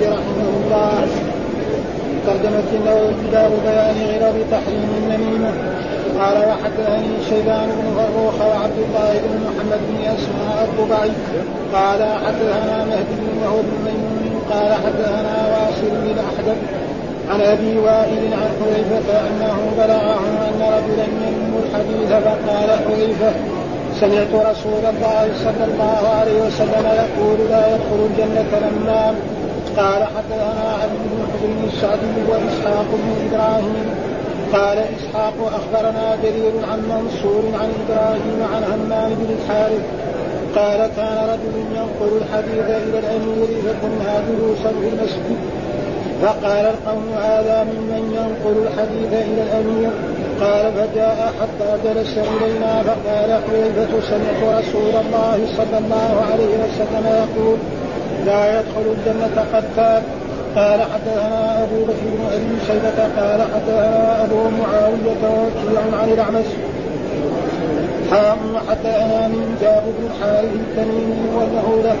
الحميد رحمه الله. ترجمة النووي باب بيان غرض تحريم النميمة. قال وحدثني شيبان بن فروخ وعبد الله بن محمد بن اسماء الربعي قال حدثنا مهدي وهو بن ميمون. قال حدثنا واصل بن الأحدب. عن أبي وائل عن حذيفة أنه بلغه أن رجلا ينم الحديث فقال حذيفة سمعت رسول الله صلى الله عليه وسلم يقول لا يدخل الجنة نمام قال حدثنا عبد بن حجر السعدي وإسحاق بن إبراهيم. قال إسحاق أخبرنا جرير عن منصور عن إبراهيم عن همام بن الحارث. قال كان رجل ينقل الحديث إلى الأمير فكنا جلوسا في المسجد فقال القوم هذا ممن ينقل الحديث إلى الأمير. قال فجاء حتى جلس إلينا فقال حذيفة سمعت رسول الله صلى الله عليه وسلم يقول لا يدخل الجنة قتال قال حدثنا أبو بكر بن أبي شيبة قال حدثنا أبو معاوية وكيع عن الأعمش. حام حدثنا من جاب بن الحارث التميمي وانه له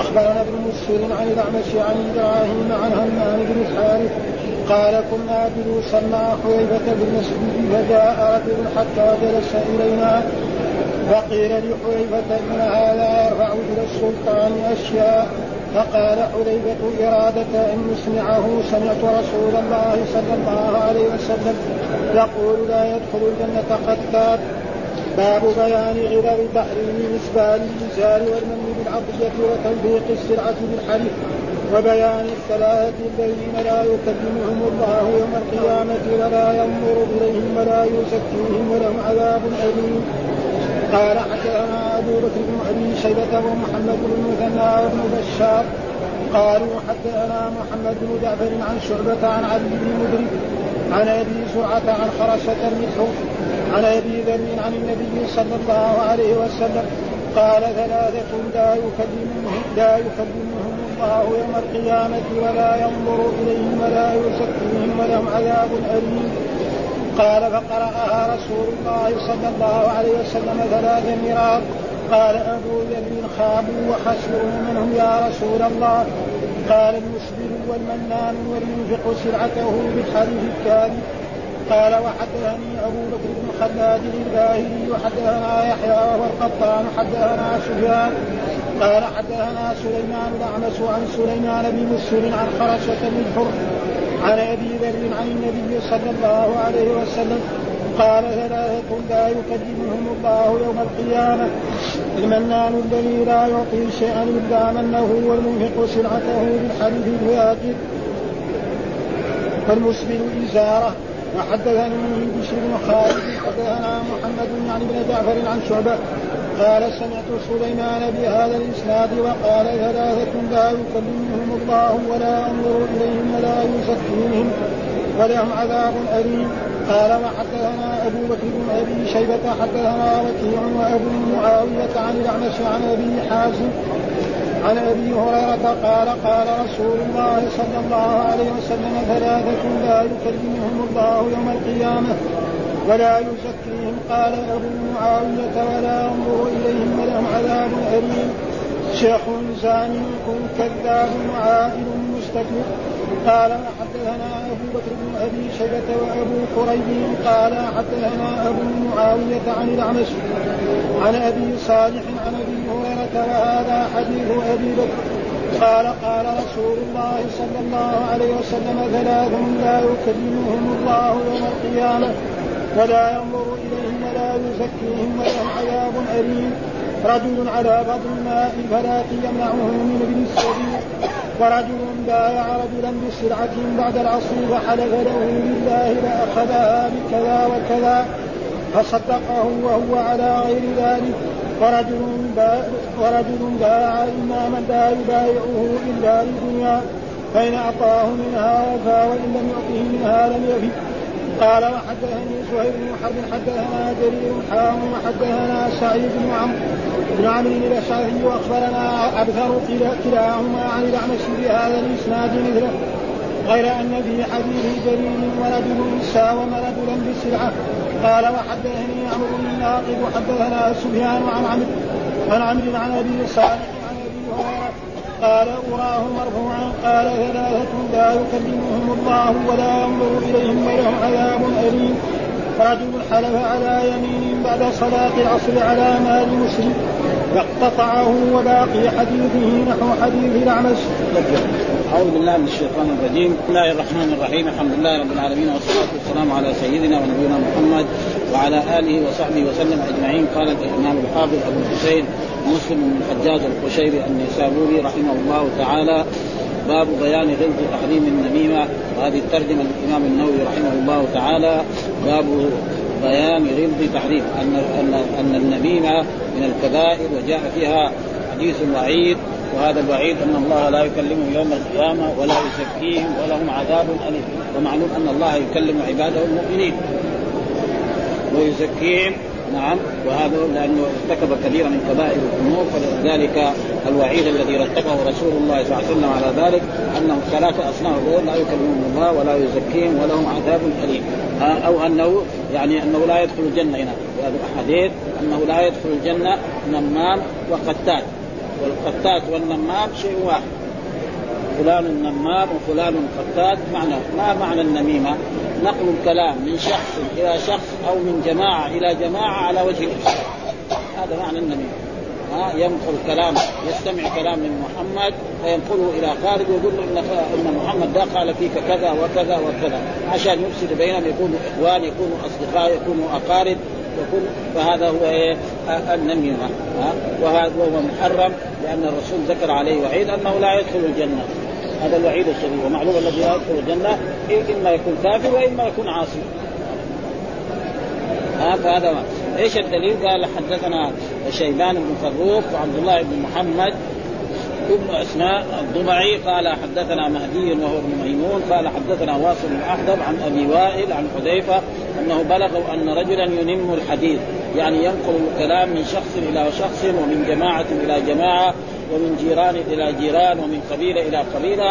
أخبرنا ابن مسهر عن الأعمش عن إبراهيم عن همام بن الحارث قال كنا جلوسا مع حذيفه في المسجد فجاء رجل حتى جلس إلينا. فقيل لحذيفه إن هذا يرفع إلى السلطان أشياء. فقال حذيفة إرادة أن يسمعه سمعت رسول الله صلى الله عليه وسلم يقول لا يدخل الجنة قتال باب بيان غرر تحريم إسبال الإزار والمن بالعطية وتوثيق السلعة بالحلف وبيان الثلاثة الذين لا يكلمهم الله يوم القيامة ولا ينظر إليهم ولا يزكيهم ولهم عذاب أليم. قال حدثنا أبو بكر بن أبي شيبة ومحمد بن المثنى وابن بشار قالوا حدثنا محمد بن جعفر عن شعبة عن علي بن مدرك عن أبي زرعة عن خرشة بن عن أبي ذر عن النبي صلى الله عليه وسلم قال ثلاثة لا يكلمهم لا يكلمهم الله يوم القيامة ولا ينظر إليهم ولا يزكيهم ولهم عذاب أليم. قال فقرأها رسول الله صلى الله عليه وسلم ثلاث مرار قال أبو ذر خابوا وخسروا من هم يا رسول الله. قال المسلم والمنان والمنفق سلعته بالحديث الكاذب قال وحدثني أبو بكر بن خلاد الباهلي وحدثنا يحيى وهو القطان حدثنا سفيان. قال حدثنا سليمان الاعمش عن سليمان بن مسلم عن خرشة بن حر عن أبي ذر عن النبي صلى الله عليه وسلم. قال ثلاثة لا يكلمهم الله يوم القيامة. المنان الذي لا يعطي شيئا إلا منه والمنفق سلعته بالحلف الواجب فالمسبل إزارة. وحدثني بشر بن خالد. حدثنا محمد يعني بن جعفر عن شعبة. قال سمعت سليمان بهذا الإسناد وقال ثلاثة لا يكلمهم الله ولا ينظر إليهم ولا يزكيهم. ولهم عذاب أليم. قال وحدثنا أبو بكر بن أبي شيبة حدثنا وكيع وأبو معاوية عن الأعمش عن أبي حازم عن أبي هريرة قال قال رسول الله صلى الله عليه وسلم ثلاثة لا يكلمهم الله يوم القيامة ولا يزكيهم. قال أبو معاوية ولا ينظر إليهم ولهم عذاب أليم. شيخ زاني كذاب عائل مستكبر. قال حدثنا أبو بكر بن أبي شيبة وأبو قريب قال حدثنا أبو معاوية عن الأعمش عن أبي صالح عن أبي هريرة وهذا حديث أبي بكر. قال قال رسول الله صلى الله عليه وسلم ثلاث لا يكلمهم الله يوم القيامة ولا ينظر إليهم ولا يزكيهم ولهم عذاب أليم. رجل على بطن الماء فلا يمنعه من ابن السبيل. ورجل بايع رجلا بسلعة بعد العصر وحلف له بالله لأخذها بكذا وكذا فصدقه وهو على غير ذلك. ورجل بايع ورجل بايع إماما لا يبايعه إلا لدنيا فإن أعطاه منها وفى وإن لم يعطه منها لم يفي. قال وحدثني سهيل بن حرب حدثنا جرير حام وحدثنا سعيد بن عمرو بن عمرو الأشعري وأخبرنا ابثر كلاهما عن الأعمش بهذا الإسناد مثله غير أن في حديث جرير ورجل ساوم رجلا بالسلعه قال وحدثني عمرو بن الناقد وحدثنا سفيان عن عمرو عن عمرو عن أبي صالح قال أراه مرفوعا قال ثلاثة لا يكلمهم الله ولا ينظر إليهم ولهم عذاب أليم. رجل حلف على يمين بعد صلاة العصر على مال مسلم. فاقتطعه وباقي حديثه نحو حديث الأعمش. أعوذ بالله من الشيطان الرجيم، بسم الله الرحمن الرحيم، الحمد لله رب العالمين والصلاة والسلام على سيدنا ونبينا محمد وعلى آله وصحبه وسلم أجمعين، قال الإمام الحافظ أبو الحسين مسلم بن الحجاج القشيري النسابوري رحمه الله تعالى. باب بيان غلظ تحريم النميمة. وهذه الترجمة للإمام النووي رحمه الله تعالى. باب بيان غلظ تحريم. ان ان أن النميمة من الكبائر وجاء فيها حديث وعيد. وهذا الوعيد أن الله لا يكلمهم يوم القيامة ولا يزكيهم ولهم عذاب أليم. ومعلوم أن الله يكلم عباده المؤمنين. ويزكيهم. نعم. وهذا لأنه ارتكب كثيرا من كبائر الذنوب فلذلك الوعيد الذي رتبه رسول الله صلى الله عليه وسلم على ذلك أنهم ثلاثة أصناف لا يكلمهم الله ولا يزكيهم ولهم عذاب أليم. أو أنه يعني أنه لا يدخل الجنة. هنا هذا احاديث أنه لا يدخل الجنة نمام وقتات. والقتات والنمام شيء واحد. فلان نمام وفلان قتات معنى ما معنى النميمة؟ نقل الكلام من شخص إلى شخص أو من جماعة إلى جماعة على وجه الافساد هذا معنى النميمة. ها ينقل كلام يستمع كلام من محمد فينقله إلى خالد ويقول له إن محمد ده قال فيك كذا وكذا وكذا. عشان يفسد بينهم يكونوا إخوان يكونوا أصدقاء يكونوا أقارب. يكون فهذا هو إيه؟ النميمه وهذا هو محرم لأن الرسول ذكر عليه وعيد أنه لا يدخل الجنة. هذا الوعيد الشديد ومعلوم الذي لا يدخل الجنة إما يكون كافر وإما يكون عاصي. ها؟ فهذا. إيش الدليل؟ قال حدثنا شيبان بن فروخ وعبد الله بن محمد ابن اسماء الضبعي قال حدثنا مهدي وهو ابن ميمون قال حدثنا واصل بن احدب عن أبي وائل عن حذيفة أنه بلغوا أن رجلا ينم الحديث يعني ينقل الكلام من شخص إلى شخص ومن جماعة إلى جماعة ومن جيران إلى جيران ومن قبيلة إلى قبيلة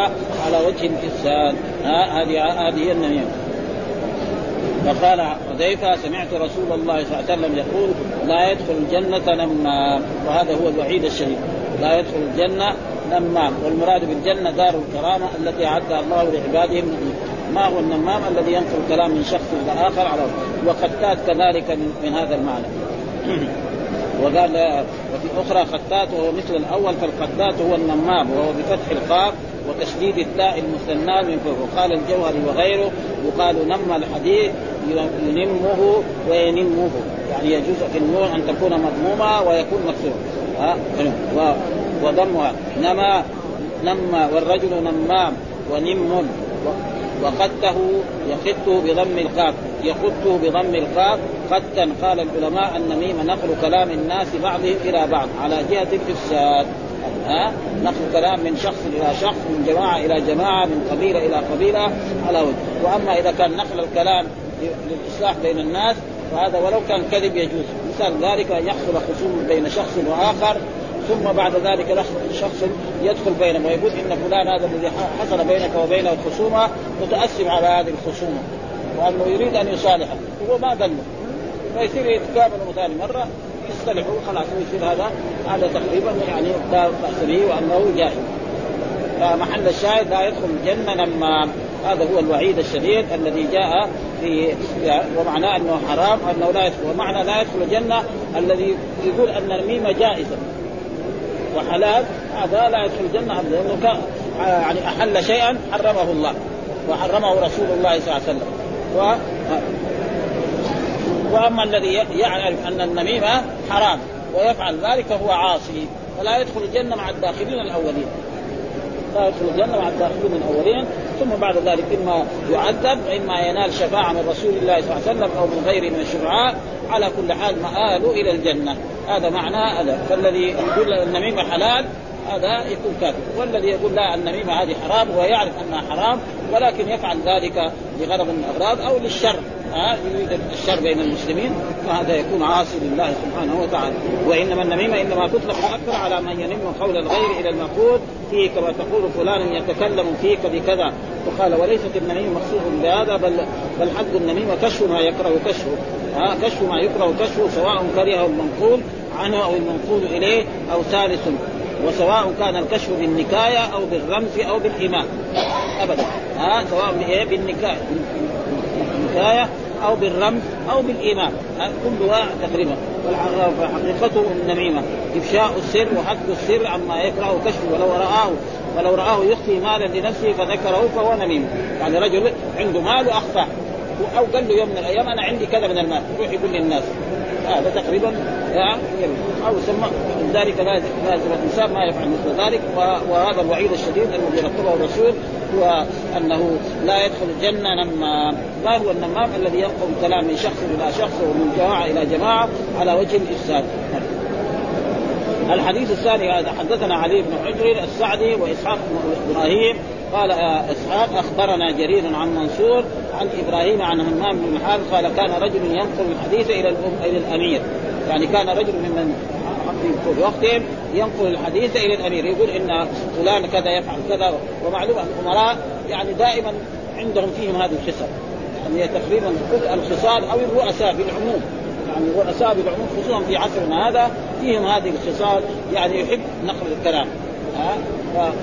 على وجه الافساد هذه هذه النميمة. فقال حذيفة سمعت رسول الله صلى الله عليه وسلم يقول لا يدخل الجنة نمام وهذا هو الوعيد الشديد. لا يدخل الجنة نمام والمراد بالجنة دار الكرامة التي أعدها الله لعباده من ما هو النمام الذي ينقل الكلام من شخص إلى آخر على وقتات كذلك من, هذا المعنى. وقال وفي أخرى خطات وهو مثل الأول فالخطات هو النمام وهو بفتح القاف وتشديد التاء المثنى من فوق وقال الجوهري وغيره يقال نم الحديث ينمه وينمه. يعني يجوز في النون أن تكون مضمومة ويكون مكسور. ها؟ وضمها نما نما والرجل نمام ونم. وقته يخته بضم القاف يخته بضم القاف قتا قال العلماء النميمة نقل كلام الناس بعضهم إلى بعض على جهة الإفساد. ها؟ نقل كلام من شخص إلى شخص من جماعة إلى جماعة من قبيلة إلى قبيلة. على وجه. وأما إذا كان نقل الكلام للإصلاح بين الناس فهذا ولو كان كذب يجوز. مثال ذلك أن يحصل خصوم بين شخص وآخر ثم بعد ذلك شخص يدخل بينهم ويقول إن فلان هذا الذي حصل بينك وبينه الخصومه متاسم على هذه الخصومة. وأنه يريد أن يصالحه. هو ما ذنبه فيصير يتقابلوا ثاني مرة يصطلحوا خلاص ويصير هذا هذا تقريبا يعني لا بأس به وأنه جائز فمحل الشاهد لا يدخل الجنة لما هذا هو الوعيد الشديد الذي جاء في ومعناه أنه حرام أنه لا يدخل ومعنى لا يدخل الجنة الذي يقول أن الميمه جائزة. وحلال هذا لا يدخل الجنة ابدا لأنه يعني أحل شيئا حرمه الله وحرمه رسول الله صلى الله عليه وسلم. و... وأما الذي يعرف أن النميمه حرام ويفعل ذلك هو عاصي فلا يدخل الجنة مع الداخلين الأولين. لا يدخل الجنة مع الداخلين الأولين. ثم بعد ذلك إما يعذب واما ينال شفاعة من رسول الله صلى الله عليه وسلم أو من غيره من الشفعاء. على كل حال مآله إلى الجنة. هذا معناه هذا. فالذي يقول النميمة حلال هذا يكون كافر. والذي يقول لا النميمة هذه حرام وهو يعرف أنها حرام ولكن يفعل ذلك لغرض من الأغراض أو للشر. يريد الشر بين المسلمين فهذا يكون عاصي لله سبحانه وتعالى. وإنما النميمة إنما تطلق أكثر على من ينم قول الغير إلى المقول فيه كما تقول فلان يتكلم فيك بكذا. وقال وليست النميمة مقصود بهذا بل بل حد النميمة كشف ما يكره كشفه ها كشف ما يكره كشفه سواء كرهه المنقول عنه أو المنقول إليه أو ثالث وسواء كان الكشف بالنكاية أو بالرمز أو بالايمان ابدا. ها سواء بإيه؟ بالنكايه أو بالرمز أو بالإيمان. كلها تقريبا. وحقيقته النميمه إفشاء السر وحق السر عما يكره كشفه. ولو رآه ولو رآه يخفي مالا لنفسه فذكره فهو نميم. يعني رجل عنده مال واخفاه أو قال له يوم من الأيام أنا عندي كذا من المال. يروح يقول للناس. هذا آه تقريبا أو سمى ذلك لازم الانسان ما يفعل مثل ذلك. وهذا الوعيد الشديد الذي رتبه الرسول هو أنه لا يدخل الجنة نمام ما هو النمام الذي ينقل الكلام من شخص إلى شخص ومن جماعة إلى جماعة على وجه الإفساد. الحديث الثاني هذا حدثنا علي بن حجر السعدي وإسحاق بن إبراهيم قال إسحاق أخبرنا جرير عن منصور عن إبراهيم عن همام بن الحارث قال كان رجل ينقل الحديث إلى إلى الأمير. يعني كان رجل ممن في وقتهم ينقل الحديث إلى الأمير يقول إن فلان كذا يفعل كذا ومعلوم الأمراء يعني دائما عندهم فيهم هذه الخصال. يعني تقريبا الخصال أو الرؤساء بالعموم يعني الرؤساء بالعموم خصوصا في عصرنا هذا فيهم هذه الخصال يعني يحب نقل الكلام. ها؟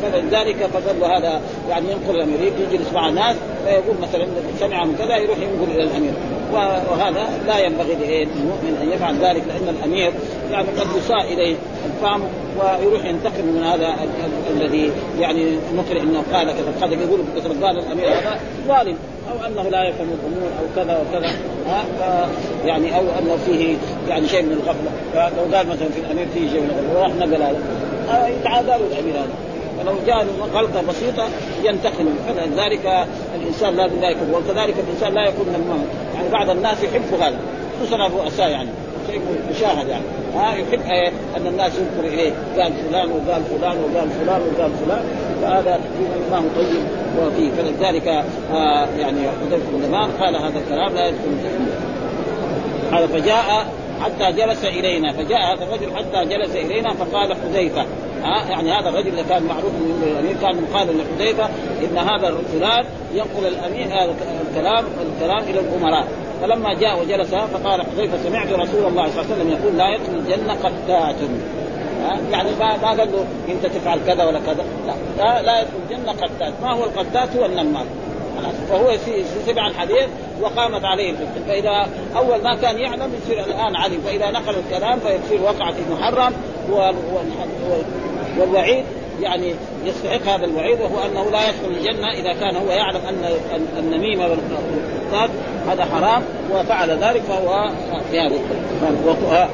فلذلك فقال هذا يعني ينقل الامير يجلس مع الناس فيقول مثلا سمع من كذا يروح ينقل إلى الأمير. وهذا لا ينبغي للمؤمن أن يفعل ذلك لأن الأمير يعني قد يساء إليه الفهم ويروح ينتقم من هذا الذي يعني نقل إنه قال كذا قد يقول مثلا قال الأمير هذا ظالم. أو أنه لا يفهم الأمور أو كذا وكذا. ها يعني أو أنه فيه يعني شيء من الغفلة. فلو قال مثلا في الأمير فيه شيء من الغفلة وراح نقل هذا. يتعادلوا الامير هذا. فلو جاء غلطة بسيطة ينتقم فلذلك الإنسان لازم لا يكون. وكذلك الإنسان لا يكون نمام يعني بعض الناس يحب هذا. خصوصا الرؤساء يعني. شيء مشاهد يعني. ها يحب إيه أن الناس ينظر إليه. قال فلان وقال فلان وقال فلان وقال فلان. فهذا ما هو طيب وفيه فلذلك آه يعني حذيفه بن اليمان قال هذا الكلام لا يدخل هذا فجاء حتى جلس إلينا. فجاء هذا الرجل حتى جلس إلينا فقال حذيفة. ها يعني هذا الرجل اللي كان معروف من الأمير كان قال لحذيفه إن هذا الفلان ينقل الأمير هذا الكلام الكلام إلى الأمراء. فلما جاء وجلس فقال حذيفة سمعت رسول الله صلى الله عليه وسلم يقول لا يدخل الجنة قتات. يعني ما ما قال له انت تفعل كذا ولا كذا. لا. لا يدخل الجنه قتات ما هو القتات هو النمام فهو سمع الحديث وقامت عليه الفتنة. فإذا أول ما كان يعلم يصير الآن علم فإذا نقل الكلام فيصير وقع في محرم والوعيد. يعني يستحق هذا الوعيد وهو أنه لا يدخل الجنة إذا كان هو يعلم أن النميمة والقتال هذا حرام وفعل ذلك فهو في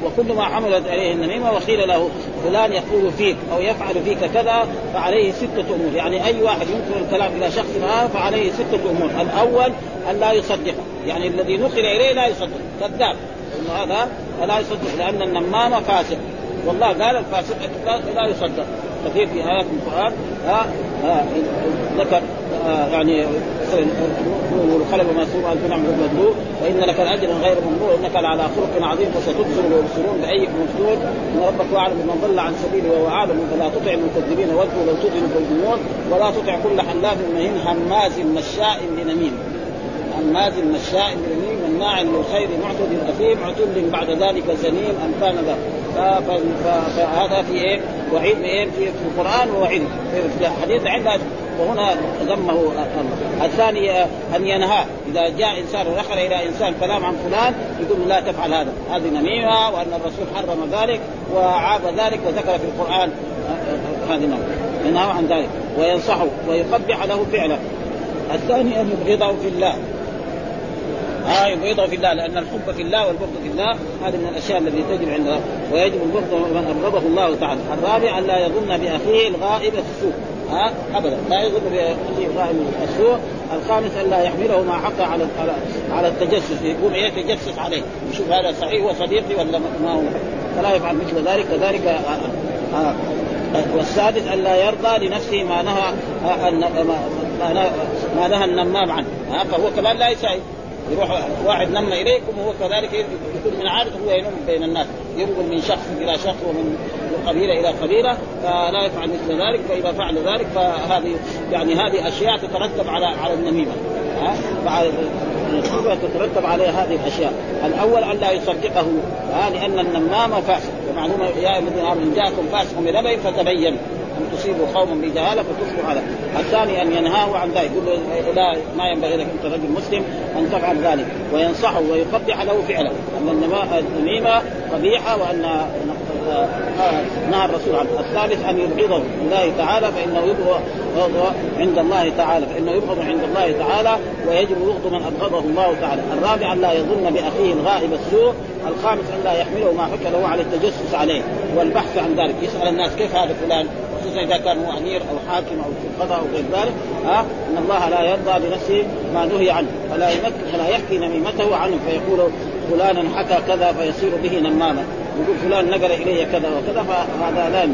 وكل ما حملت عليه النميمة وقيل له فلان يقول فيك أو يفعل فيك كذا فعليه ستة أمور. يعني أي واحد ينقل الكلام إلى شخص ما فعليه ستة أمور. الأول أن لا يصدقه يعني الذي نقل إليه لا يصدق. كذاب. إنه هذا لا يصدق لأن النمامة فاسق. والله قال الفاسق لا يصدق. كثير في آيات من القرآن. ها ها ذكر يعني مثلا خلق ما سوء ألف نعم مدلول وإن لك الاجر غير ممنوع إنك على خلق عظيم وستبصر ويبصرون بأيكم مفتون إن ربك أعلم بمن ضل عن سبيله وهو أعلم. فلا تطع المكذبين واذكروا لو تؤمنوا فيؤمنون ولا تطع كل حلاف مهين هماز مشاء بنميم. هماز مشاء بنميم مناع للخير معتد أثيم. عتل بعد ذلك زنيم. أم كان ذا فهذا في إيه؟ وعيد إيه؟ في القرآن ووعيد في الحديث عندها وهنا ذمه الثاني أن ينهى. إذا جاء إنسان ودخل إلى إنسان كلام عن فلان يقول لا تفعل هذا. هذه نميمة وأن الرسول حرم ذلك وعاب ذلك وذكر في القرآن هذه النوع ينهى عن ذلك. وينصحه ويقبح له فعله. الثاني أن يبغضه في الله. ها يبغضه في الله لأن الحب في الله والبغض في الله هذه من الأشياء التي تجب عند ويجب البغض من ابغضه الله تعالى. الرابع أن لا يظن بأخيه الغائب السوء. ها أبدا لا يظن بأخيه الغائب السوء. الخامس أن لا يحمله ما حق على على التجسس يقوم يتجسس عليه. يشوف هذا صحيح هو صديقي ولا ما هو. فلا يفعل مثل ذلك. كذلك والسادس أن لا يرضى لنفسه ما نهى ما نهى النمام عنه. فهو كمان لا يساعد. يروح واحد نم إليكم وهو كذلك يكون من عادته هو ينم بين الناس. ينقل من شخص إلى شخص ومن قبيلة إلى قبيلة فلا يفعل مثل ذلك فإذا فعل ذلك فهذه يعني هذه أشياء تترتب على على النميمة. ها؟ تترتب عليها هذه الأشياء. الأول أن لا يصدقه ها؟ لأن النمام فاسق. معلومه يا الذين آمنوا جاءكم فاسق بنبأ فتبين أن تصيبوا قوما بجهاله فتصبحوا على الثاني أن ينهاه عن ذلك. يقول له لا ما ينبغي لك أنت رجل مسلم أن تفعل ذلك. وينصحه ويقبح له فعله. أن النميمة قبيحة وأن نهى الرسول عنه الثالث أن يبغضه لله تعالى فإنه يبغض عند الله تعالى. فإنه يبغض عند الله تعالى ويجب بغض من ابغضه الله تعالى. الرابع أن لا يظن بأخيه الغائب السوء. الخامس أن لا يحمله ما حكى له على التجسس عليه. والبحث عن ذلك. يسأل الناس كيف هذا فلان؟ خصوصا إذا كان هو أمير أو حاكم أو في القضاء أو غير ذلك ها؟ إن الله لا يرضى لنفسه ما نهي عنه فلا يمكن فلا يحكي نميمته عنه فيقول فلانا حكى كذا فيصير به نماما. يقول فلان نقل إلي كذا وكذا فهذا لا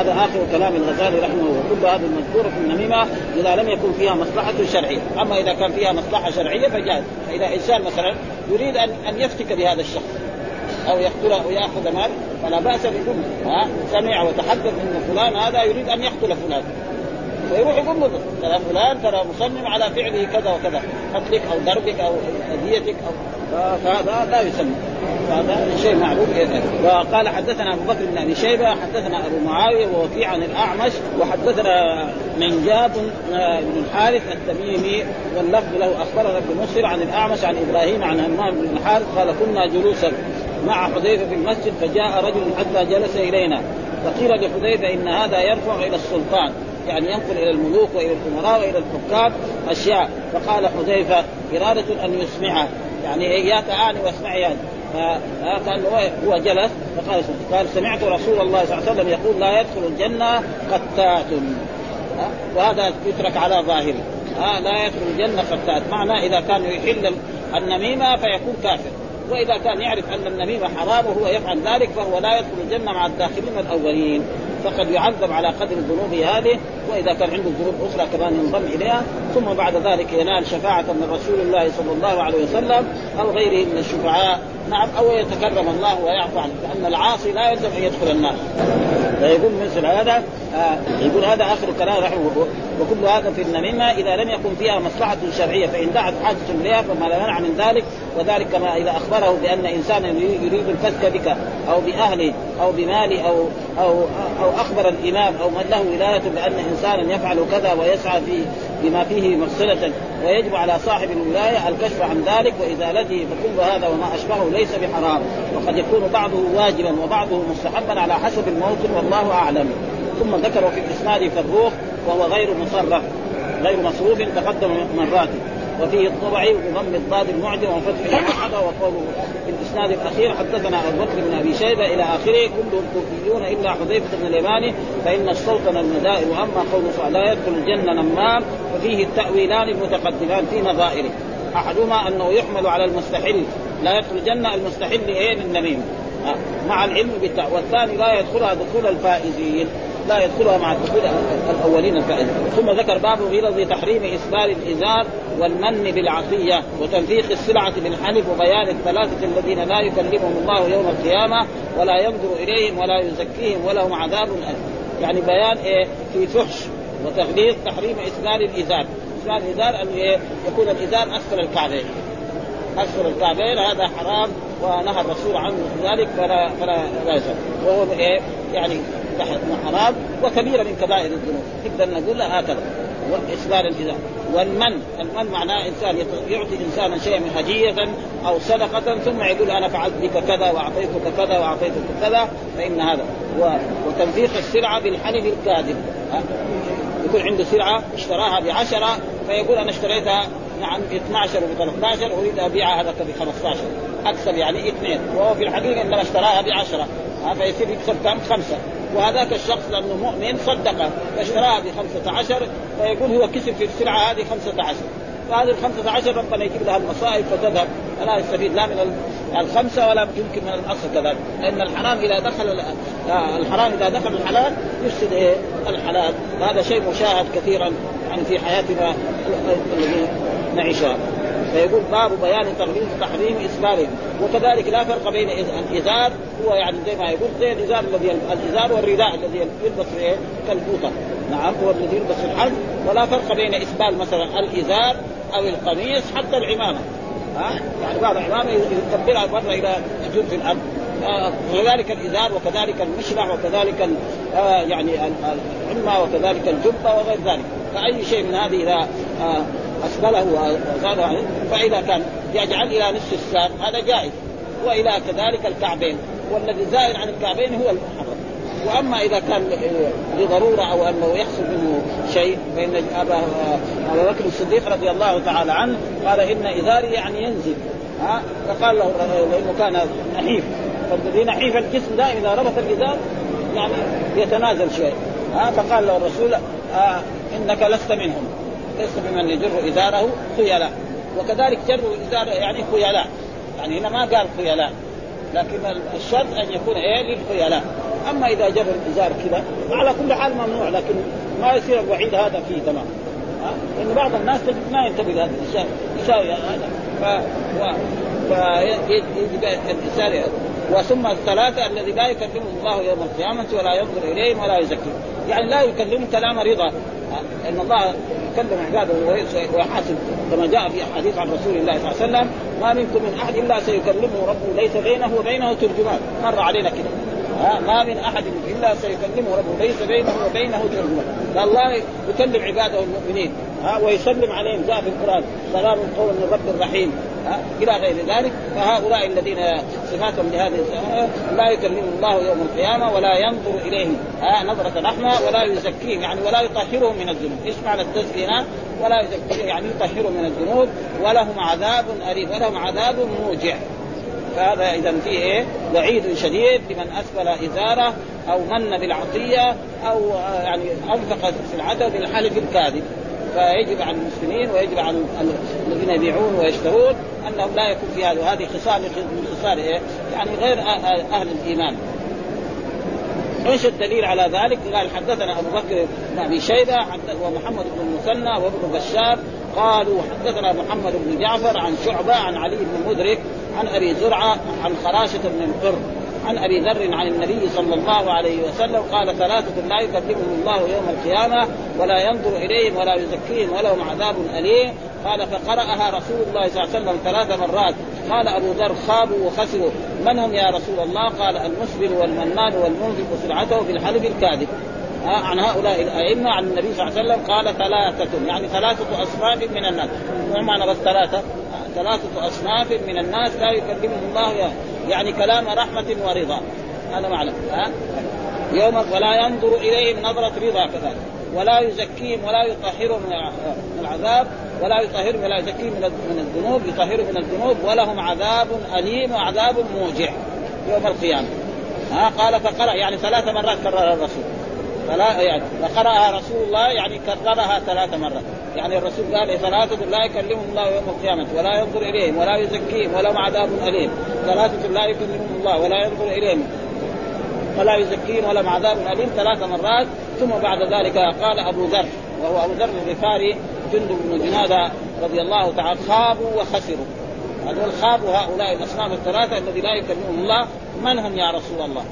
هذا آخر كلام الغزالي رحمه الله. كل هذه المذكورة في النميمة إذا لم يكن فيها مصلحة شرعية، أما إذا كان فيها مصلحة شرعية فجاز، فإذا إنسان مثلا يريد ان أن يفتك بهذا الشخص أو يقتله وياخذ مال فلا بأس بكل ها؟ سمع وتحدث إن فلان هذا يريد أن يقتل فلان. فيروح يقول له ترى فلان ترى مصمم على فعله كذا وكذا قتلك أو ضربك أو اذيتك أو فهذا لا يسمى هذا شيء معروف وقال حدثنا أبو بكر بن أبي شيبة حدثنا أبو معاوية ووكيع عن الأعمش وحدثنا منجاب بن الحارث التميمي واللفظ له أخبرنا ابن مسلم عن الأعمش عن إبراهيم عن همام بن الحارث قال كنا جلوسا مع حذيفة في المسجد فجاء رجل حتى جلس إلينا. فقيل لحذيفة إن هذا يرفع إلى السلطان يعني ينقل إلى الملوك وإلى الأمراء وإلى الحكام أشياء. فقال حذيفة إرادة أن يسمعه. يعني يا تعالي واسمعي يعني فكان هو جلس. فقال قال سمعت رسول الله صلى الله عليه وسلم يقول لا يدخل الجنة قتات. وهذا يترك على ظاهره. ها لا يدخل الجنة قتات. معنى إذا كان يحل النميمة فيكون كافر. وإذا كان يعرف أن النميمة حرام وهو يفعل ذلك فهو لا يدخل الجنة مع الداخلين الاولين فقد يعذب على قدر الذنوب هذه وإذا كان عنده ذنوب أخرى كمان ينضم إليها. ثم بعد ذلك ينال شفاعة من رسول الله صلى الله عليه وسلم أو غيره من الشفعاء. نعم أو يتكرم الله ويعفو عنه لأن العاصي لا يلزم أن يدخل النار. فيقول مثل هذا آه يقول هذا آخر كلام رحمه وكل هذا في النميمة إذا لم يكن فيها مصلحة شرعية فإن دعت حاجة اليها فما لا منع من ذلك. وذلك كما إذا أخبره بأن إنسانا يريد الفسق بك أو باهله أو بماله أو أو أو أخبر الإمام أو من له ولاية بان إنسانا يفعل كذا ويسعى في بما فيه مفصلة ويجب على صاحب الولاية الكشف عن ذلك وإزالته فكل هذا وما أشبهه ليس بحرام. وقد يكون بعضه واجبا وبعضه مستحبا على حسب الموطن والله أعلم. ثم ذكر في الإسناد فروخ وهو غير مصرف غير مصروف تقدم مرات. وفيه الطبعي وضم الضاد المعجم وفتح المحبة وقوله في الاسناد الأخير حدثنا أبو بكر بن أبي شيبة إلى آخره كلهم كوفيون إلا حذيفة بن اليماني فإن السلطنه المدائن وأما قوله لا يدخل الجنة نمام ففيه التأويلان المتقدمان في نظائره. أحدهما أنه يحمل على المستحل لا يدخل الجنة المستحل إيه؟ للنميمه مع العلم بالتأويل. والثاني لا يدخلها دخول الفائزين. لا يدخلها مع الدخول الأولين الفائزين ثم ذكر باب غلظ تحريم اسبال الإزار والمن بالعطيه وتنفيخ السلعة بالحلف وبيان الثلاثة الذين لا يكلمهم الله يوم القيامة ولا ينظر إليهم ولا يزكيهم ولهم عذاب أليم. يعني بيان إيه؟ في فحش وتغليظ تحريم اسبال الإزار. اسبال الإزار أن إيه؟ يكون الإزار أسفل الكعبين. أسفل الكعبين هذا حرام ونهى الرسول عنه ذلك فلا فلا لا وهو إيه؟ يعني حرام وكبيره من كبائر الذنوب. نقدر نقول هكذا. واسبال الازار والمن. المن معناه إنسان يعطي إنسانا شيئا هديه أو صدقة ثم يقول أنا فعلت بك كذا وأعطيتك كذا وأعطيتك كذا فإن هذا. وتنفيق السلعة بالحلف الكاذب. يكون عنده سلعة اشتراها بعشرة فيقول أنا اشتريتها نعم ب 12 و 13 أريد أبيعها لك ب 15 أكثر يعني اثنين. وهو في الحقيقة إنما اشتراها ب 10 فيصير يكسب كم؟ خمسة. وهذاك الشخص لأنه مؤمن صدقه فاشتراها ب 15 فيقول هو كسب في السلعة هذه 15 فهذه ال 15 ربنا يجيب لها المصائب فتذهب. فلا يستفيد لا من الخمسة ولا يمكن من الأصل كذلك. لأن الحرام إذا دخل الحرام إذا دخل الحلال يفسد إيه؟ الحلال. وهذا شيء مشاهد كثيرا يعني في حياتنا الذي نعيشها. فيقول باب بيان تغليظ تحريم اسبالهم وكذلك لا فرق بين الإزار هو يعني زي ما يقول زي الإزار الذي الإزار والرداء الذي يلبس في كالفوطه نعم هو الذي يلبس الحج. ولا فرق بين إسبال مثلا الإزار أو القميص حتى العمامة. ها؟ يعني بعض العمامة يكبرها مرة إلى سجود في الأرض وكذلك الإزار وكذلك المشرع وكذلك آه يعني العمة وكذلك الجبة وغير ذلك. فأي شيء من هذه إذا آه اسفله وزاد فإذا كان يجعل إلى نصف الساق هذا جائز. وإلى كذلك الكعبين والذي زائد عن الكعبين هو المحرم. وأما إذا كان لضرورة أو أنه يحصل منه شيء فإن أبا ابا بكر الصديق رضي الله تعالى عنه قال إن ازاري يعني ينزل. ها؟ فقال له لأنه كان نحيف. فالذي نحيف الجسم ده إذا ربط الإزار يعني يتنازل شوي. ها؟ فقال له الرسول آه إنك لست منهم. لست ممن يجر ازاره خيلاء. وكذلك جر الازار يعني خيلاء. يعني هنا ما قال خيلاء لكن الشرط أن يكون إيه للخيلاء. أما إذا جر الإزار كذا على كل حال ممنوع لكن ما يصير الوعيد هذا فيه تمام. لأن بعض الناس تجد ما ينتبه لهذا الشيء يساوي هذا. ف فيجب الانسان وثم الثلاثة الذي لا يكلمه الله يوم القيامة ولا ينظر إليهم ولا يزكيهم. يعني لا يكلمهم كلام رضا. إن الله يكلم عباده ويحاسب كما جاء في حديث عن رسول الله صلى الله عليه وسلم ما منكم من أحد إلا سيكلمه ربه ليس بينه وبينه ترجمان. مر علينا كده. ما من أحد إلا سيكلمه ربه ليس بينه وبينه ترجمان. فالله يكلم عباده المؤمنين. ها ويسلم عليهم جاء في القرآن. سلام قول من رب رحيم. إلى غير ذلك. فهؤلاء الذين صفاتهم لهذه لا يكلمهم الله يوم القيامة ولا ينظر إليهم. نظرة رحمه ولا يزكيهم يعني ولا يطهرهم من الذنوب، إيش معنى التزكية ولا يزكيهم يعني يطهرهم من الذنوب. ولهم عذاب أليم ولهم عذاب موجع. فهذا إذا فيه إيه؟ وعيد شديد لمن أسفل إزارة أو من بالعطية أو يعني أنفق سلعته بالحلف الكاذب. فيجب على المسلمين ويجب على الذين يبيعون ويشترون أنهم لا يكون في هذا وهذه خصال من خصال إيه؟ يعني غير أهل الإيمان. إيش الدليل على ذلك؟ قال حدثنا أبو بكر بن أبي شيبة ومحمد بن المثنى وابن بشار قالوا حدثنا محمد بن جعفر عن شعبة عن علي بن مدرك عن أبي زرعة عن خراشة بن الحر عن أبي ذر عن النبي صلى الله عليه وسلم قال ثلاثة لا يكلمهم الله يوم القيامة ولا ينظر إليهم ولا يزكيهم ولهم عذاب أليم. قال فقرأها رسول الله صلى الله عليه وسلم ثلاث مرات. قال أبو ذر خابوا وخسروا. من هم يا رسول الله؟ قال المسبل والمنان والمنفق سلعته بالحلف الكاذب. عن هؤلاء الأئمة عن النبي صلى الله عليه وسلم قال ثلاثة. يعني ثلاثة أصناف من الناس. مو معنى بس ثلاثة؟ ثلاثة أصناف من الناس لا يكلمهم الله يعني كلام رحمة ورضا. هذا معنى. ها؟ يوم ولا ينظر إليهم نظرة رضا كذلك. ولا يزكيهم ولا يطهرهم من العذاب ولا يطهرهم ولا يزكيهم من الذنوب يطهرهم من الذنوب ولهم عذاب أليم وعذاب موجع يوم القيامة. ها؟ قال فقرأ يعني ثلاث مرات كررها الرسول. فلا يعني فقرأها رسول الله يعني كررها ثلاث مرات. يعني الرسول قال ثلاثة لا يكلمهم الله يوم القيامة ولا ينظر إليهم ولا يزكيهم ولهم عذاب أليم. ثلاثة لا يكلمهم الله ولا ينظر إليهم ولا يزكيهم ولهم عذاب أليم ثلاث مرات. ثم بعد ذلك قال أبو ذر وهو أبو ذر الغفاري جند بن جنادة رضي الله تعالى خابوا وخسروا. هذول خابوا هؤلاء الأصنام الثلاثة الذي لا يكلمهم الله. من هم يا رسول الله؟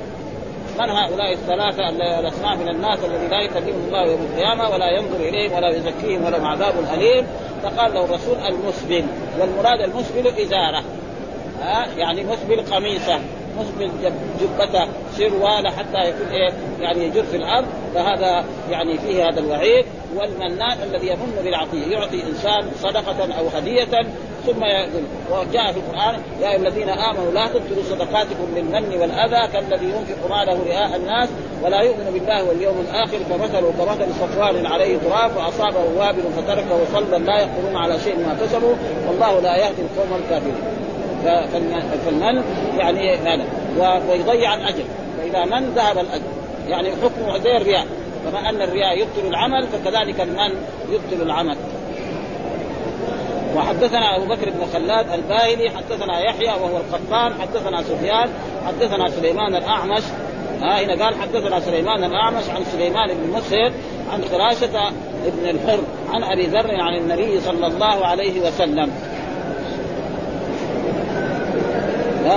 من هؤلاء الثلاثة الأصناف من الناس الذي لا يكلمهم الله يوم القيامة ولا ينظر إليهم ولا يزكيهم ولهم عذاب أليم. فقال له الرسول المسبل. والمراد المسبل إزارة. ها؟ يعني مسبل قميصة مسبل جبته سروالة حتى يكون إيه؟ يعني يجر في الأرض. فهذا يعني فيه هذا الوعيد. والمنان الذي يمن بالعطيه يعطي إنسان صدقة أو هدية ثم يقول وجاء في القرآن يا أيها الذين آمنوا لا تبطلوا صدقاتكم بالمن والأذى كالذي ينفق ماله رئاء الناس ولا يؤمن بالله واليوم الآخر فمثله كمثل صفوان عليه تراب فاصابه وابل فتركه صلبا لا يقدرون على شيء ما كسبوا والله لا يهدي القوم الكافرين. فالمن يعني هذا. ويضيع الأجر. فإذا من ذهب الأجر. يعني حكمه زي الرياء. كما أن الرياء يبطل العمل فكذلك المن يبطل العمل. وحدثنا أبو بكر بن خلاد الباهلي حدثنا يحيى وهو القطان حدثنا سفيان حدثنا سليمان الأعمش. ها هنا قال حدثنا سليمان الأعمش عن سليمان بن مسهر عن خراشه بن الحر عن أبي ذر عن النبي صلى الله عليه وسلم.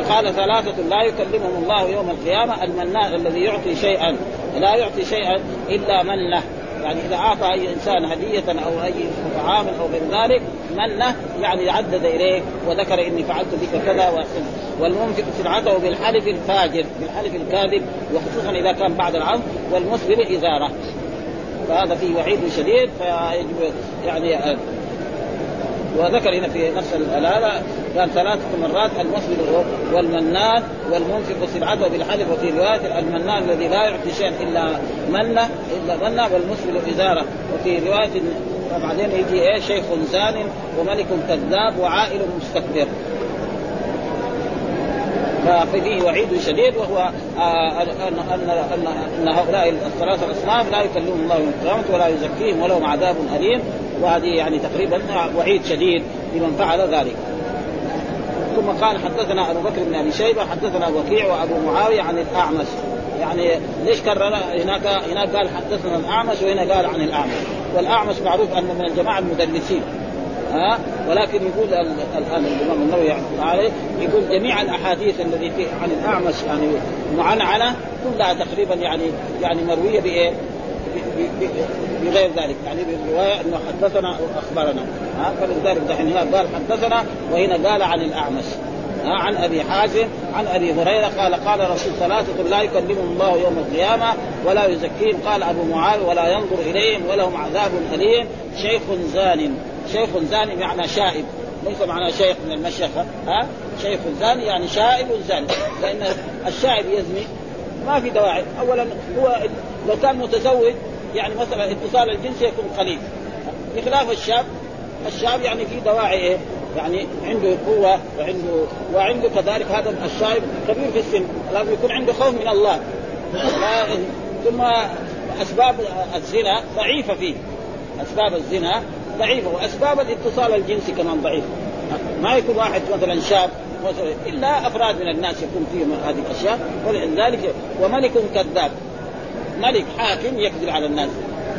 قال ثلاثة لا يكلمهم الله يوم القيامة المنان الذي يعطي شيئا لا يعطي شيئا إلا من له يعني إذا أعطى أي إنسان هدية أو أي طعام أو غير ذلك منه يعني عدد اليه وذكر إني فعلت بك كذا والمنفق سلعته بالحلف الفاجر بالحلف الكاذب وخصوصا إذا كان بعد العام والمسلم إزارة. فهذا فيه وعيد شديد فيجب يعني وذكر هنا في نفس الآلة قال ثلاثة مرات المسلم والمنان والمنفق سلعته بالحلف وفي رواية المنان الذي لا يعطي شيئا إلا منة إلا منة والمسلم إزارة. وفي رواية وبعدين يجي إيه شيخ زان وملك كذاب وعائل مستكبر. ففيه وعيد شديد وهو آه أن أن أن, أن هؤلاء الثلاثة الاصناف لا يكلمهم الله يوم القيامة ولا يزكيهم ولهم عذاب أليم. وهذه يعني تقريبا وعيد شديد لمن فعل ذلك. ثم قال حدثنا أبو بكر بن أبي شيبة حدثنا وكيع وأبو معاوية عن الأعمش. يعني ليش كرر هناك هناك قال حدثنا الأعمش وهنا قال عن الأعمش. والأعمش معروف انه من الجماعة المدلسين ها؟ ولكن يقول الآن الإمام النووي عليه يقول جميع الأحاديث الذي في عن الأعمش يعني معنعنه كلها تقريبا يعني يعني مروية بإيه؟ بغير ذلك. يعني بالرواية أنه حدثنا واخبرنا ها؟ فلذلك دحين هنا قال حدثنا وهنا قال عن الأعمش. عن أبي حازم عن أبي هريرة قال قال رسول ثلاثة لا يكلمهم الله يوم القيامة ولا يزكيهم. قال أبو معاوية ولا ينظر إليهم ولهم عذاب أليم. شيخ زان شيخ زاني معنى شائب. ليس معنى شيخ من المشيخة ها؟ شيخ زاني يعني شائب زاني لأن الشائب يزني ما في دواعي. أولا هو لو كان متزوج يعني مثلا اتصال الجنس يكون قليل. بخلاف الشاب الشاب يعني في دواعي إيه؟ يعني عنده قوة وعنده وعنده كذلك هذا الشايب كبير في السن. لازم يكون عنده خوف من الله. ثم أسباب الزنا ضعيفة فيه. أسباب الزنا ضعيفة. وأسباب الاتصال الجنسي كمان ضعيفه ما يكون واحد مثلا شاب إلا أفراد من الناس يكون فيهم هذه الأشياء. ولذلك وملك كذاب. ملك حاكم يكذب على الناس.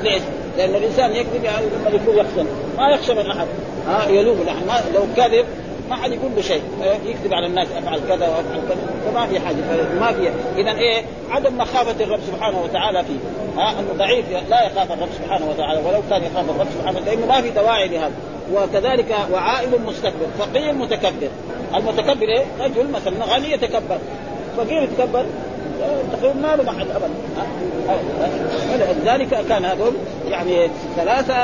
ليش؟ لأن الإنسان يكذب يعني الملك يخشى ما يخشى من احد ها يلوم لو كذب ما حد يقول له شيء. يكذب على الناس أفعل كذا وأفعل كذا. فما في حاجة. ما في اذا إيه عدم مخافة الرب سبحانه وتعالى فيه. ها أنه ضعيف لا يخاف الرب سبحانه وتعالى. ولو كان يخاف الرب سبحانه لأنه ما في دواعي لهذا. وكذلك وعائل مستكبر فقير متكبر. المتكبر إيه؟ رجل مثلا غني يتكبر. فقير يتكبر تقريبا ما له محل ابدا. ولذلك كان هذول يعني ثلاثة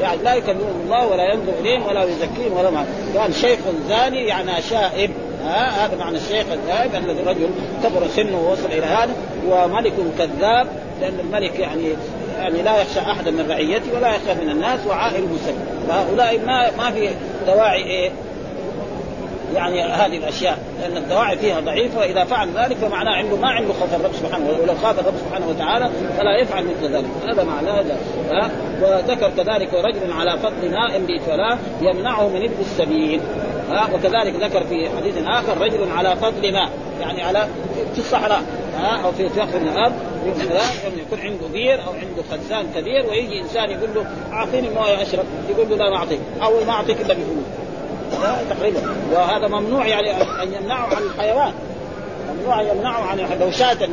يعني لا يكلمهم الله ولا ينظر إليهم ولا يزكيهم ولا ما قال شيخ زاني يعني شائب. ها؟ هذا معنى الشيخ الذائب الذي رجل كبر سنه ووصل إلى هذا وملك كذاب لأن الملك يعني يعني لا يخشى أحدا من رعيته ولا يخاف من الناس وعائل مسلم. فهؤلاء ما ما في دواعي إيه؟ يعني هذه الأشياء لأن الدواعي فيها ضعيفة وإذا فعل ذلك فمعناه عنده ما عنده خوف الرب سبحانه ولو خاف الرب سبحانه وتعالى فلا يفعل مثل ذلك. هذا معناه ها؟ وذكر كذلك رجل على فضل ماء بفلاة يمنعه من ابن السبيل. ها؟ وكذلك ذكر في حديث آخر رجل على فضل ماء يعني على في الصحراء. ها؟ أو في فخر الأرض يكون عنده بير أو عنده خزان كبير ويجي إنسان يقول له أعطيني موية أشرب يقول له لا ما أعطيك. أو ما أعطيك إلا بفلوس. تقريبا. وهذا ممنوع يعني ان يمنعه عن الحيوان. ممنوع يمنعه عن لو شاة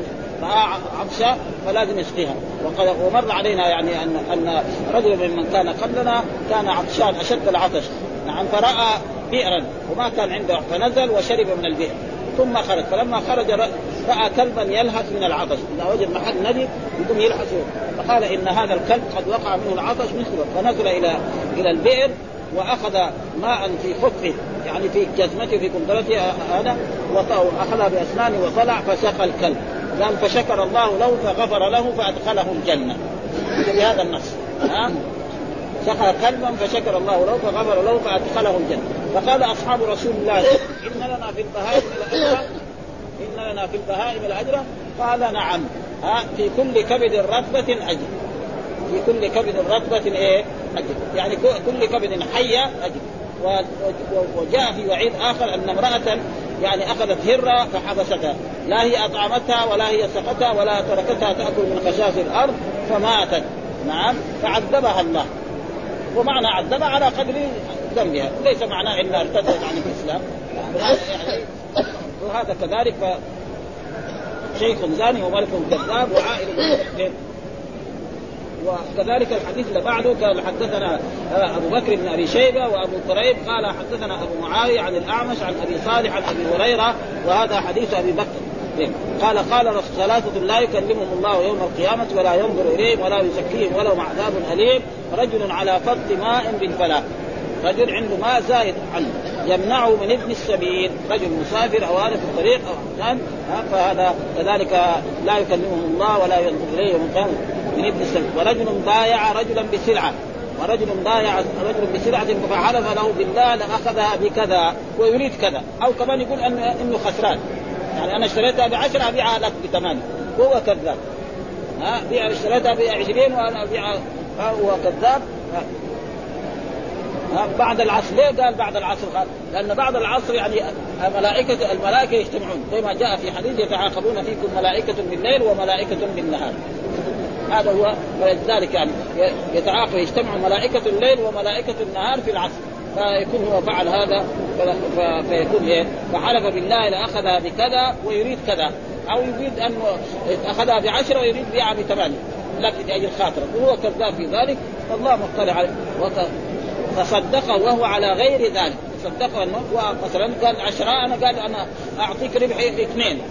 عطشة فلازم يسقيها وقد ومر علينا يعني ان أن رجل ممن كان قبلنا كان عطشان أشد العطش. نعم فرأى بئرا وما كان عنده فنزل وشرب من البئر. ثم خرج. فلما خرج راى كلبا يلهث من العطش. إذا وجد محل ندي يقوم يلهث فقال إن هذا الكلب قد وقع منه العطش مثله. فنزل إلى إلى البئر. وأخذ ماء في خفه يعني في جزمته في قندرته هذا واخذها باسنانه وطلع فسقى الكلب. قال فشكر الله له فغفر له فادخله الجنه بهذا النص. ها؟ سقى كلبا فشكر الله له فغفر له فادخله الجنه فقال أصحاب رسول الله إن لنا في البهائم الاجر إن لنا في البهائم الاجر قال نعم. ها؟ في كل كبد رتبه أجر. في كل كبد رتبه إيه؟ اجر يعني كل كبد حيه اجر وجاء في وعيد آخر أن امرأة يعني أخذت هرة فحبستها. لا هي أطعمتها ولا هي سقتها ولا تركتها تأكل من خشاش الأرض فماتت. نعم. فعذبها الله. ومعنى عذبها على قدر ذنبها. ليس معناه إنها ارتدت عن الإسلام. يعني وهذا كذلك. ف شيخ زاني وملك كذاب وعائل. وكذلك الحديث اللي بعده قال حدثنا آه، أبو بكر بن أبي شيبة وأبو كريب قال حدثنا أبو معاوية عن الأعمش عن أبي صالح عن أبي هريرة وهذا حديث أبي بكر. قال قال ثلاثة لا يكلمهم الله يوم القيامة ولا ينظر إليهم ولا يزكيهم ولهم عذاب أليم رجل على فض ماء بالفلاح رجل عنده ماء زايد عنه يمنعه من ابن السبيل رجل مسافر أو هذا في الطريق أو فهذا كذلك لا يكلمهم الله ولا ينظر إليه من ابن السبيل ورجل بايع رجلا بسلعة. ورجل بايع رجل بسلعة فحلف له بالله لأخذها بكذا ويريد كذا. أو كمان يقول أنه, إنه خسران. يعني أنا اشتريتها بعشرة أبيعها لك بثمانية. هو كذاب. ها؟ بيع اشتريتها بعشرين وأنا أبيعها هو كذاب. بعد العصر. ليه قال بعد العصر؟ قال لأن بعد العصر يعني ملائكه الملائكة يجتمعون. زي ما جاء في حديث يتعاقبون فيكم ملائكة بالليل وملائكة بالنهار. هذا هو ولذلك يعني يتعاقب يجتمع ملائكة الليل وملائكة النهار في العصر. فيكون هو فعل هذا فيكون إيه؟ فحلف بالله لاخذها بكذا ويريد كذا. أو يريد أن اخذها بعشرة ويريد بيعها بثمانية. لكن لأجل خاطره وهو كذاب في ذلك والله مطلع عليه. فصدقه وهو على غير ذلك. صدقه أنه مثلا قال عشرة أنا قال أنا أعطيك ربح اثنين.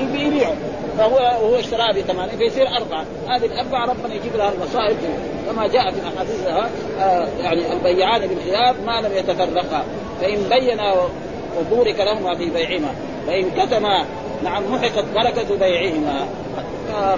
يبيعه. فهو وهو اشتراها بثمانية فيصير أربعة. هذه الأربعة ربنا يجيب لها المصائب كما جاء في الأحاديث آه يعني البيعان بالخيار ما لم يتفرقا. فإن بينا وبورك لهما في بيعهما وإن كتما نعم محقت بركة بيعهما.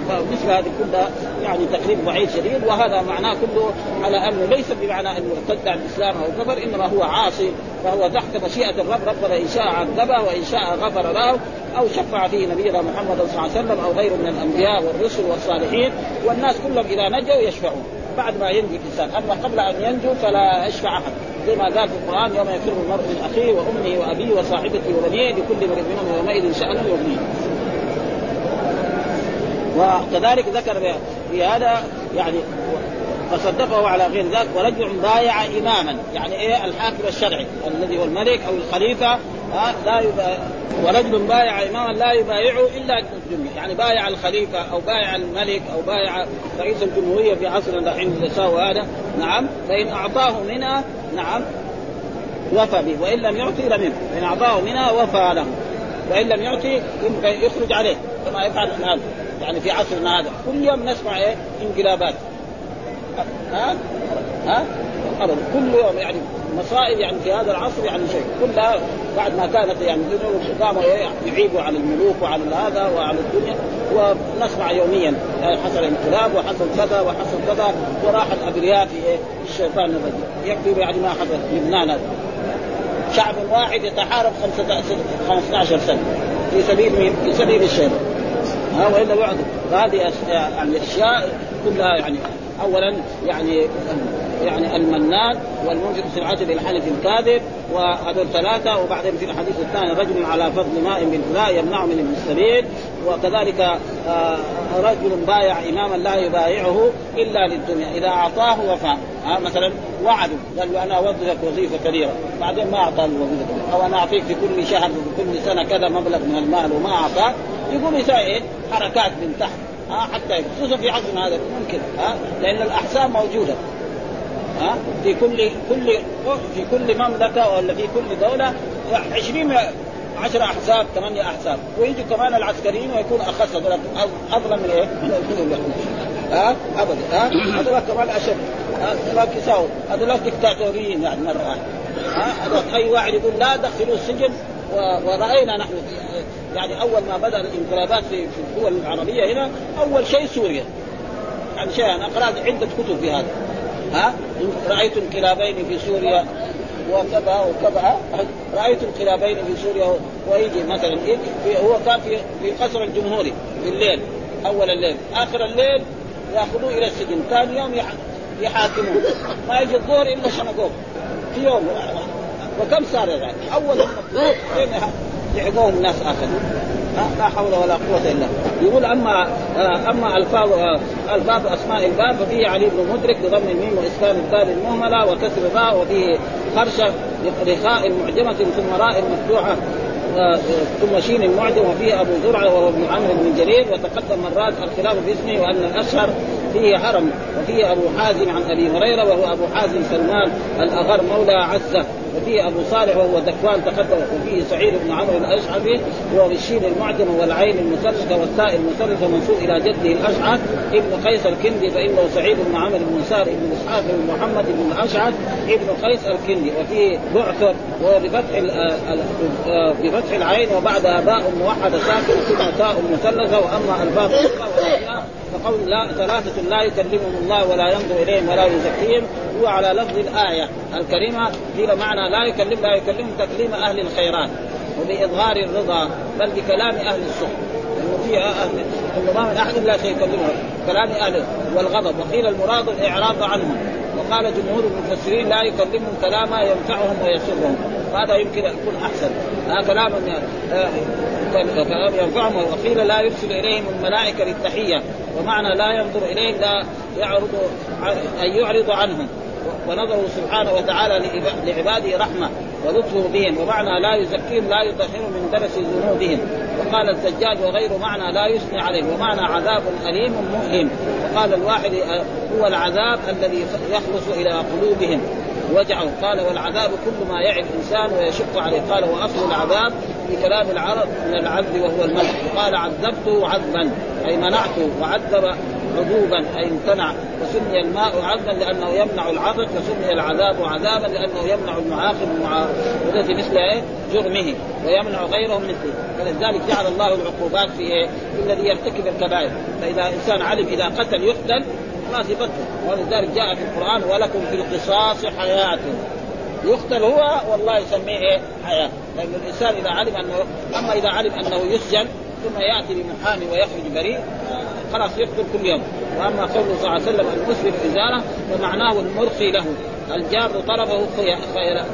فمثل هذه كلها يعني تقريب وعيد شديد وهذا معناه كله على أنه ليس بمعنى انه ارتد عن الإسلام أو كفر إنما هو عاصي فهو تحت مشيئة الرب ربنا إن شاء عذبه وإن شاء غفر له أو شفع فيه نبينا محمد صلى الله عليه وسلم أو غيره من الأنبياء والرسل والصالحين والناس كلهم إذا نجوا يشفعون بعد ما ينجي الإنسان. أما قبل أن ينجو فلا يشفع أحد. زي ما قال في القرآن يوم يفر المرء من أخيه وأمه وأبيه وصاحبته وبنيه لكل امرئ منهم يومئذ شأن يغنيه. وكذلك ذكر في هذا يعني فصدقه على غير ذلك ورجل بايع إماما. يعني إيه؟ الحاكم الشرعي الذي هو الملك أو الخليفة لا يبايع ورجل بايع إماما لا يبايعه إلا الدنيا يعني بايع الخليفة أو بايع الملك أو بايع رئيس الجمهورية في عصرنا الحين يساوي هذا. نعم فإن أعطاه منها نعم وفى به وإن لم يعطي لم يفي فإن أعطاه منها وفى له وإن لم يعطي يخرج عليه كما يفعل الان يعني في عصرنا هذا. كل يوم نسمع إيه؟ انقلابات. ها؟ ها؟ كل يوم يعني مصائب يعني في هذا العصر يعني شيء. كلها بعد ما كانت يعني قاموا يعيبوا على الملوك وعلى هذا وعلى الدنيا. ونسمع يوميا يعني حصل انقلاب وحصل كذا وحصل كذا وراح الأبرياء في إيه الشيطان الرجيم. يكفي يعني ما حدث لبنان شعب واحد يتحارب 15 سنة في سبيل مين؟ في سبيل الشيطان. ها وإلا وعده. فهذه يعني أشياء كلها يعني اولا يعني يعني المنان والمنفق سرعته بالحلف الكاذب وهذول ثلاثة وبعدين في الحديث الثاني رجل على فضل ماء بالفلاء يمنع من السبيل وكذلك آه، رجل بايع إماما لا يبايعه إلا للدنيا إذا أعطاه وفى. مثلا وعده قال له أنا أوظفك وظيفة كبيرة بعدين ما أعطاه الوظيفة أو أنا أعطيك في كل شهر في كل سنة كذا مبلغ من المال وما أعطاه يقوم يسوي إيه حركات من تحت. ها حتى خصوصا في عصرنا هذا. ممكن ها لأن الاحساب موجودة ها في كل كل في كل مملكة ولا في كل دولة 20 10 أحزاب ثمانية أحزاب. ويجوا كمان العسكريين ويكون اخس أظلم من إيه؟ من ها ابدا ها هذول كمان أشد هذول يساووا هذول دكتاتوريين يعني مرة واحدة. ها أي واحد يقول لا دخلوا السجن ورأينا نحن يعني أول ما بدأ الانقلابات في الدول العربية هنا أول شيء سوريا. يعني شيء أنا قرات عدة كتب في هذا. ها؟ رأيت انقلابين في سوريا وكذا وكذا رأيت انقلابين في سوريا ويجي مثلا إيه؟ هو كان في في قصر الجمهوري في الليل أول الليل. آخر الليل يأخذوه إلى السجن. ثاني يوم يحاكموه. ما يجي الظهر إلا شنقوه في يوم. وكم صار يعني؟ اول فين لعبوهم الناس اخذوا لا حول ولا قوة إلا يقول أما أما ألفاظ ألفاظ أسماء الباب ففيه علي بن مدرك بضم الميم وإسكان الدال المهملة وكسر الراء وفيه خرشة رخاء معجمة ثم راء مفتوحة ثم شين المعجم وفيه أبو زرعة وهو ابن عمرو بن جرير وتقدم مرات الخلاف في اسمه وأن الأشهر فيه هرم وفيه أبو حازم عن أبي هريرة وهو أبو حازم سلمان الأغر مولى عزة. وفيه ابو صالح وهو ذكوان تقدم وفيه سعيد بن عمرو الاشعري وهو بالشين المعجم والعين المثلثه والتاء المثلثه منسوب إلى جده الاشعث ابن قيس الكندي فانه سعيد بن عمرو بن نسار بن اسحاق بن محمد بن الاشعث ابن قيس الكندي وفيه بعثر وهو بفتح العين وبعدها باء موحده ساكنه ثم تاء مثلثه واما الباء فقول لا ثلاثة لا يكلمهم الله ولا ينظر إليهم ولا يزكيهم. هو على لفظ الآية الكريمة قيل معنى لا يكلم لا يكلمهم تكليم أهل الخيرات. وبإظهار الرضا بل بكلام أهل السوء. فيها أهل إنه ما من أحد لا سيكلمهم كلام أهل والغضب. وقيل المراد الإعراض عنهم وقال جمهور المفسرين لا يكلمهم كلاما ينفعهم ويسرهم. هذا يمكن أن يكون أحسن. هذا كلام كلام ينفعهم وقيل لا يرسل إليهم الملائكة للتحية ومعنى لا ينظر إليهم لا يعرض أن يعرض عنهم. ونظره سبحانه وتعالى لعباده رحمة ولطفه بهم ومعنى لا يزكيهم لا يطهر من درس ذنوبهم. وقال الزجاج وغير معنى لا يثني عليه ومعنى عذاب أليم مؤلم وقال الواحد هو العذاب الذي يخلص إلى قلوبهم. وجعه. قال والعذاب كل ما يعي الانسان ويشق عليه. قال وأصل العذاب في كلام العرب من العذب وهو المنع قال عذبته عذبا أي منعته وعذب عذوبا أي امتنع. وسمي الماء عذبا لأنه يمنع العطش وسمي العذاب عذابا لأنه يمنع المعاقب المعاقبة مثل إيه؟ جرمه ويمنع غيره من مثله فلذلك جعل الله العقوبات في إيه؟ الذي يرتكب الكبائر. فإذا إنسان علم إذا قتل يقتل خلاص يبطل ولذلك جاء في القرآن ولكم في القصاص حياة. يقتل هو والله يسميه إيه؟ حياة. لأن الإنسان إذا علم انه أما إذا علم أنه يسجن ثم يأتي بمحامي ويخرج بريء خلاص يقتل كل يوم. وأما قوله صلى الله عليه وسلم المسلم ازاره فمعناه المرخي له. الجار طلبه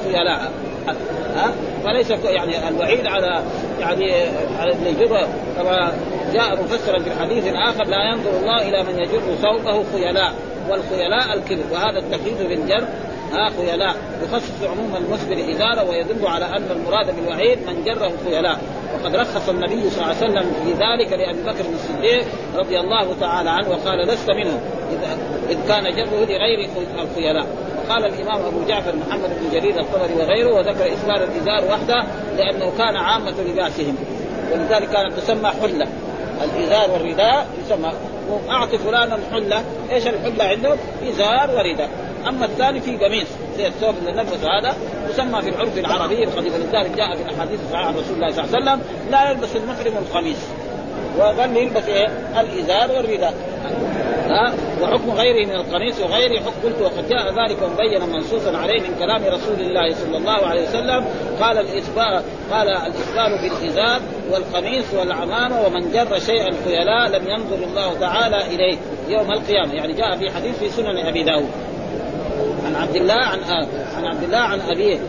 خيلاء ها؟ فليس يعني الوعيد على يعني على الجر كما جاء مفسرا في الحديث آخر لا ينظر الله إلى من يجر ثوبه خيلاء والخيلاء الكذب وهذا التقييد بالجر ها؟ خيلاء. يخصص عموم المسبل إزارة ويدل على أن المراد بالوعيد من جره خيلاء. وقد رخص النبي صلى الله عليه وسلم في ذلك لأبي بكر الصديق رضي الله تعالى عنه وقال لست منهم إذ كان جره لغير الخيلاء. وقال الإمام أبو جعفر محمد بن جرير الطبري وغيره وذكر اسبال الإزار وحده لأنه كان عامة لباسهم ولذلك كانت تسمى حلة الإزار والرداء يسمى أعطي فلانا حلة إيش الحلة عنده؟ إزار ورداء أما الثاني في قميص زي الثوب اللي نلبسه هذا يسمى في العرف العربي القديم ولذلك جاء في الأحاديث الصحيحه عن رسول الله صلى الله عليه وسلم لا يلبس المحرم القميص وظل يلبس إيه؟ الإزار والرداء ها وحكم غيره من القميص وغيره حكم قلت وقد جاء ذلك مبينا منصوصا عليه من كلام رسول الله صلى الله عليه وسلم. قال الاسبال قال الإسبال بالازار والقميص والعمامة ومن جر شيئا خيلاء لم ينظر الله تعالى إليه يوم القيامة. يعني جاء في حديث في سنن أبي داود. عن عبد الله عن عن عبد الله عن أبيه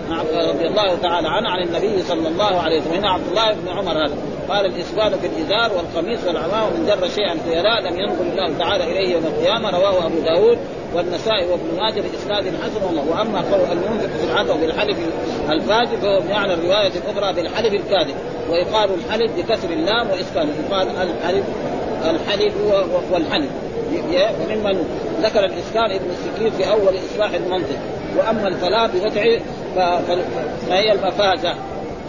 رضي الله تعالى عنه عن النبي صلى الله عليه وسلم. هنا عبد الله بن عمر هذا. قال الاسبال في الإزار والقميص والعمامه من جر شيئا خيلاء لم ينظر الله تعالى إليه يوم القيامة. رواه أبو داود والنسائي وابن ماجه بإسناد حسن واما قول المنفق في العطاء بالحلف الفاجر فهو بمعنى الرواية الأخرى بالحلف الكاذب ويقال الحلف بكسر اللام واسكانه يقال الحلف الحلف والحلف. وممن ذكر الإسكان ابن السكين في أول إصلاح المنطق. وأما الفلاح بفتح فهي المفازة.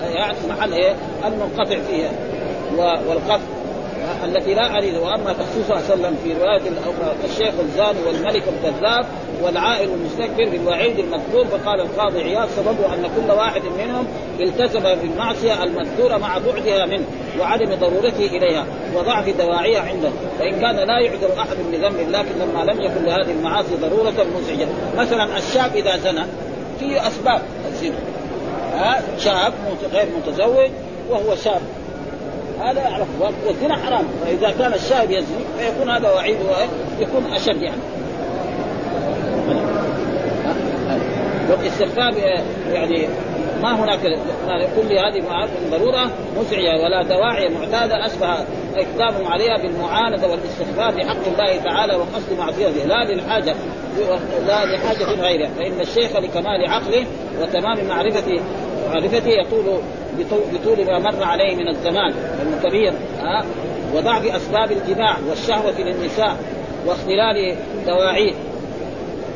يعني محل إيه؟ المنقطع فيها. والقف التي لا عليل وأما تخصيص صلى الله عليه وسلم في رواية الشيخ الزاني والملك الكذاب والعائل المستكبر بالوعيد المذكور فقال القاضي عياض سببه أن كل واحد منهم التزم بالمعصية المذكورة مع بعدها منه وعدم ضرورته إليها وضعف دواعيها عنده. فإن كان لا يعذر أحد بذنب لكن لما لم يكن لهذه المعاصي ضرورة مزعجة. مثلا الشاب إذا زنى في أسباب الزنا. شاب غير متزوج وهو شاب. هذا يعرف والزنا حرام. فاذا كان الشاب يزني فيكون هذا وعيد يكون أشد يعني. والاستخفاف يعني ما هناك كل هذه ضرورة مسعية ولا دواعي معتادة أشبه إقدامهم عليها بالمعانده والاستخفاف بحق الله تعالى وقصد معصيته لا للحاجة لا لحاجة غيرها فإن الشيخ لكمال عقله وتمام معرفه معرفته يطول بطول ما مر عليه من الزمان. لأنه كبير ها وضعف أسباب الجماع والشهوة للنساء واختلال دواعيه.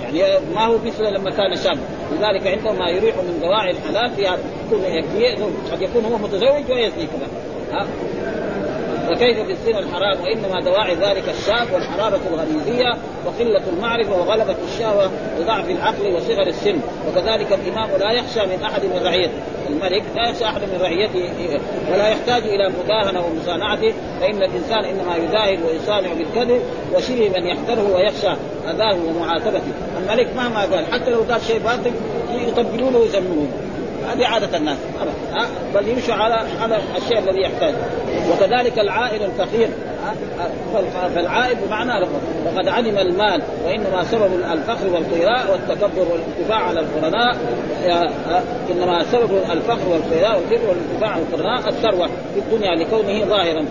يعني ما هو مثل لما كان شاب. لذلك عندما يريح من دواعي الحلال فيها يكون قد يكون هو متزوج ويزني كذا. فكيف بالزنا الحرام وإنما دواعي ذلك الشاب والحراره الغريزيه وقلة المعرفة وغلبة الشهوة وضعف العقل وصغر السن. وكذلك الإمام لا يخشى من أحد من رعيته. الملك لا يخشى أحد من رعيته ولا يحتاج إلى مداهنة ومصانعته فإن الإنسان إنما يداهن ويصانع بالكذب وشبه من يحتره ويخشى أذاه ومعاتبته. الملك مهما قال حتى لو قال شيء باطل يطبلونه ويزمنونه هذه عادة الناس. بل يمشوا على على الشيء الذي يحتاج وكذلك العائل الفقير. فالعائل بمعنى وقد علم المال وإنما سبب الفخر والقراء والتكبر والارتفاع على القرناء. إنما سبب الفخر والقراء والكبر والارتفاع على القرناء الثروة في الدنيا لكونه ظاهرا.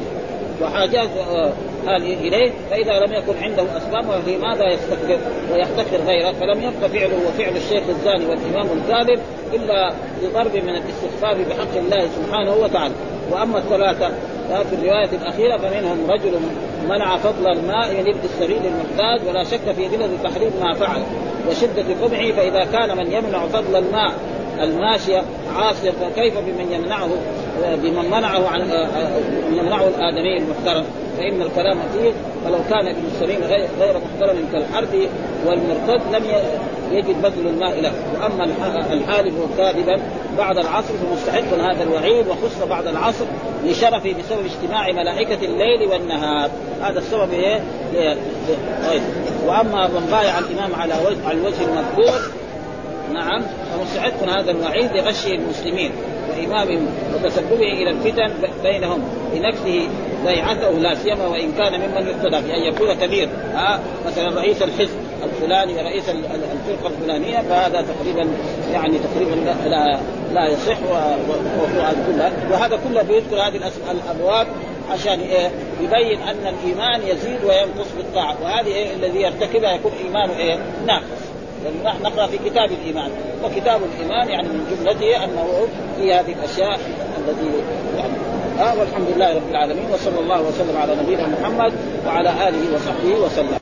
وحاجات قال إليه فإذا لم يكن عنده اسباب فلماذا يستكبر ويحتكر غيره؟ فلم يبق فعله وفعل الشيخ الزاني والإمام الكاذب إلا بضرب من الاستخفاف بحق الله سبحانه وتعالى. وأما الثلاثة في الرواية الأخيرة فمنهم رجل منع فضل الماء من ابن السبيل المحتاج ولا شك في غلظ تحريم ما فعل وشدة قبحه فإذا كان من يمنع فضل الماء الماشية عاصيا فكيف بمن يمنعه؟ بمن منعه عن يمنعه الآدمي المحترم. فإن الكلام فيه فلو كان ابن السبيل غير محترم كالحرب والمرتد لم يجد بذل الماء له. وأما الحالف كاذبا. بعد العصر فمستحق هذا الوعيد وخص بعد العصر لشرفه بسبب اجتماع ملائكة الليل والنهار. هذا السبب إيه؟ طيب وأما من بايع الإمام على وجه على الوجه المذكور نعم فمستحق هذا الوعيد لغش المسلمين. وإمامهم وتسببه إلى الفتن بينهم لنفسه بيعته لا سيما وإن كان ممن يقتدى بأن يكون كبير. ها مثلا رئيس الحزب الفلاني ورئيس الفرقة الفلانية فهذا تقريبا يعني تقريبا لا لا, يصح وهذا كله. وهذا كله بيذكر هذه الأبواب عشان إيه؟ يبين أن الإيمان يزيد وينقص بالطاعة. وهذه إيه الذي يرتكبها؟ يكون إيمانه إيه؟ ناقص. لأن نقرأ في كتاب الإيمان. وكتاب الإيمان يعني من جملته أنه في هذه الأشياء التي يعني آه والحمد لله رب العالمين وصلى الله وسلم على نبينا محمد وعلى آله وصحبه وسلم.